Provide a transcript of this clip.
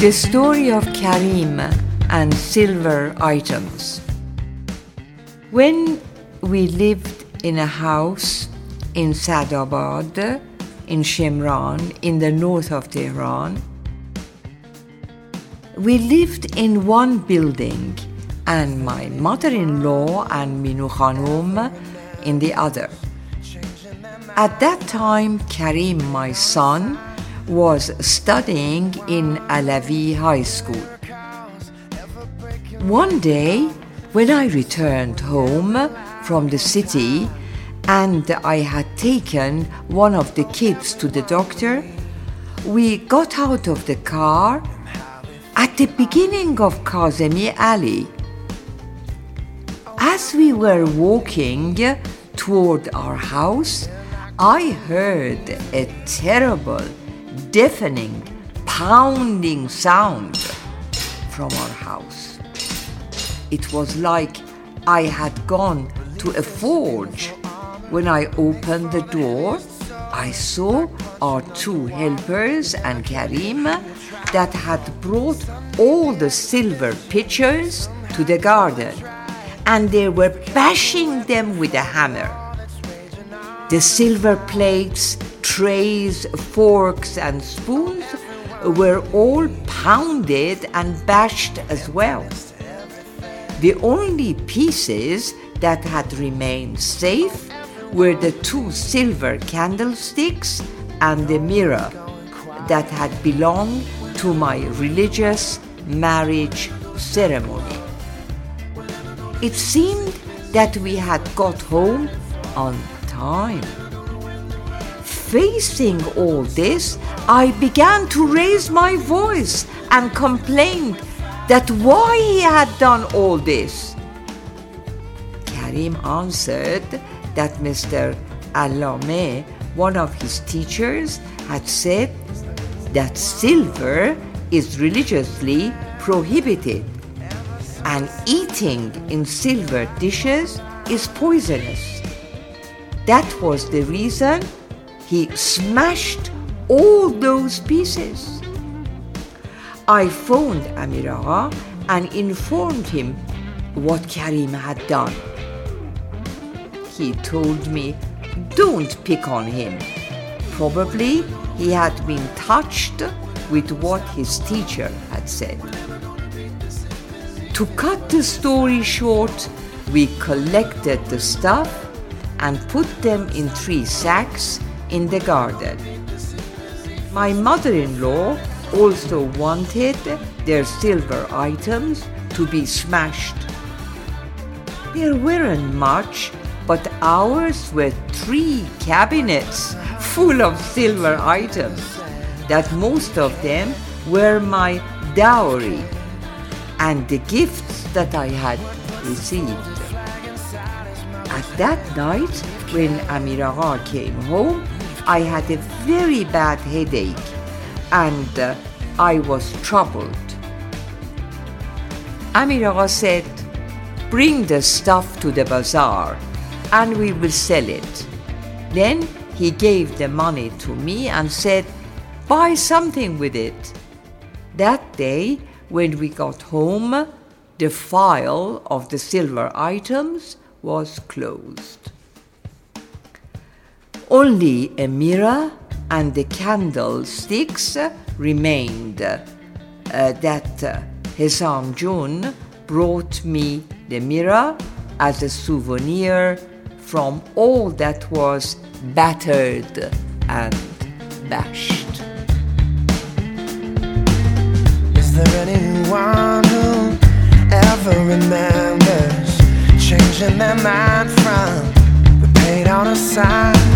The story of Karim and silver items. When we lived in a house in Sadabad, in Shimran, in the north of Tehran, we lived in one building, and my mother in law and Minu Khanum in the other. At that time, Karim, my son, was studying in Alavi High School. One day, when I returned home from the city and I had taken one of the kids to the doctor, we got out of the car at the beginning of Kazemi Alley. As we were walking toward our house, I heard a terrible deafening, pounding sound from our house. It was like I had gone to a forge. When I opened the door, I saw our two helpers and Karim that had brought all the silver pitchers to the garden and they were bashing them with a hammer. The silver plates trays, forks, and spoons were all pounded and bashed as well. The only pieces that had remained safe were the two silver candlesticks and the mirror that had belonged to my religious marriage ceremony. It seemed that we had got home on time facing all this, I began to raise my voice and complained that why he had done all this. Karim answered that Mr. Allame, one of his teachers, had said that silver is religiously prohibited and eating in silver dishes is poisonous. That was the reason he smashed all those pieces. I phoned Amir Agha and informed him what Karim had done. He told me, don't pick on him. Probably he had been touched with what his teacher had said. To cut the story short, we collected the stuff and put them in three sacks in the garden. My mother in law also wanted their silver items to be smashed. There weren't much, but ours were three cabinets full of silver items, that most of them were my dowry and the gifts that I had received. At that night, when Amir Agha came home, I had a very bad headache and uh, I was troubled. Amir Agha said, Bring the stuff to the bazaar and we will sell it. Then he gave the money to me and said, Buy something with it. That day, when we got home, the file of the silver items was closed. Only a mirror and the candlesticks remained uh, that uh, Hesam Jun brought me the mirror as a souvenir from all that was battered and bashed. Is there anyone who ever remembers changing their mind from the paint on a sign?